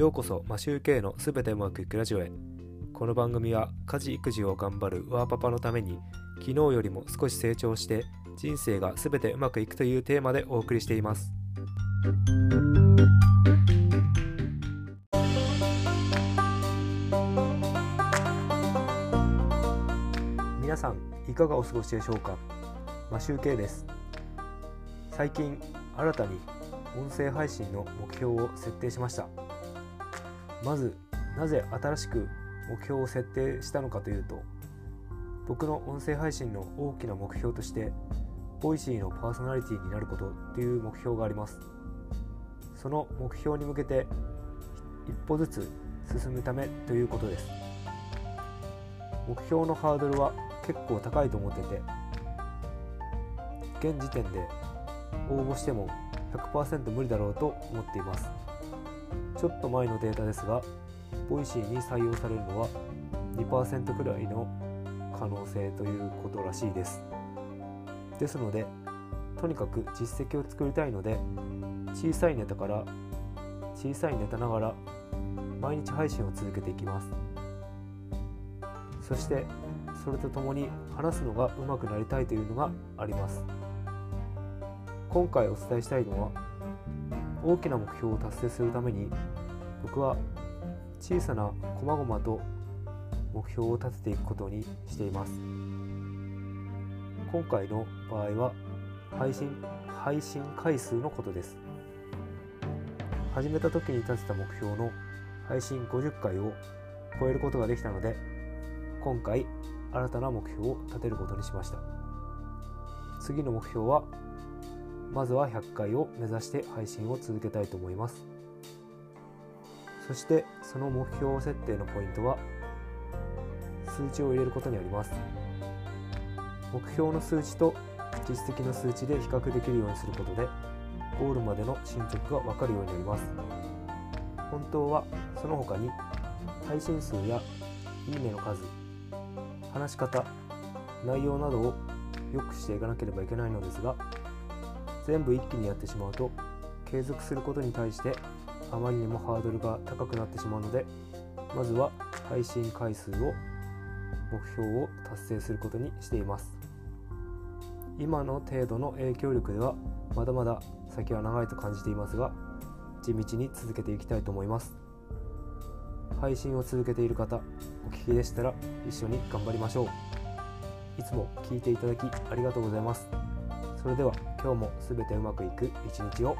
ようこそマシューケイのすべてうまくいくラジオへ。この番組は家事育児を頑張るワーパパのために昨日よりも少し成長して人生がすべてうまくいくというテーマでお送りしています。皆さんいかがお過ごしでしょうか？マシューケイです。最近新たに音声配信の目標を設定しました。まずなぜ新しく目標を設定したのかというと僕の音声配信の大きな目標としてボイシーのパーソナリティになることという目標があります。その目標に向けて一歩ずつ進むためということです。目標のハードルは結構高いと思ってて現時点で応募しても100%無理だろうと思っています。ちょっと前のデータですがボイシーに採用されるのは2%くらいの可能性ということらしいです。ですのでとにかく実績を作りたいので小さいネタから小さいネタながら毎日配信を続けていきます。そしてそれとともに話すのが上手くなりたいというのがあります。今回お伝えしたいのは大きな目標を達成するために僕は小さな細々と目標を立てていくことにしています。今回の場合は配信配信回数のことです。始めた時に立てた目標の配信50回を超えることができたので今回新たな目標を立てることにしました。次の目標はまずは100回を目指して配信を続けたいと思います。そしてその目標設定のポイントは数値を入れることにあります。目標の数値と実績の数値で比較できるようにすることでゴールまでの進捗が分かるようになります。本当はその他に配信数やいいねの数話し方内容などを良くしていかなければいけないのですが全部一気にやってしまうと継続することに対してあまりにもハードルが高くなってしまうのでまずは配信回数を目標を達成することにしています。今の程度の影響力ではまだまだ先は長いと感じていますが地道に続けていきたいと思います。配信を続けている方お聞きでしたら一緒に頑張りましょう。いつも聞いていただきありがとうございます。それでは今日も全てうまくいく一日を。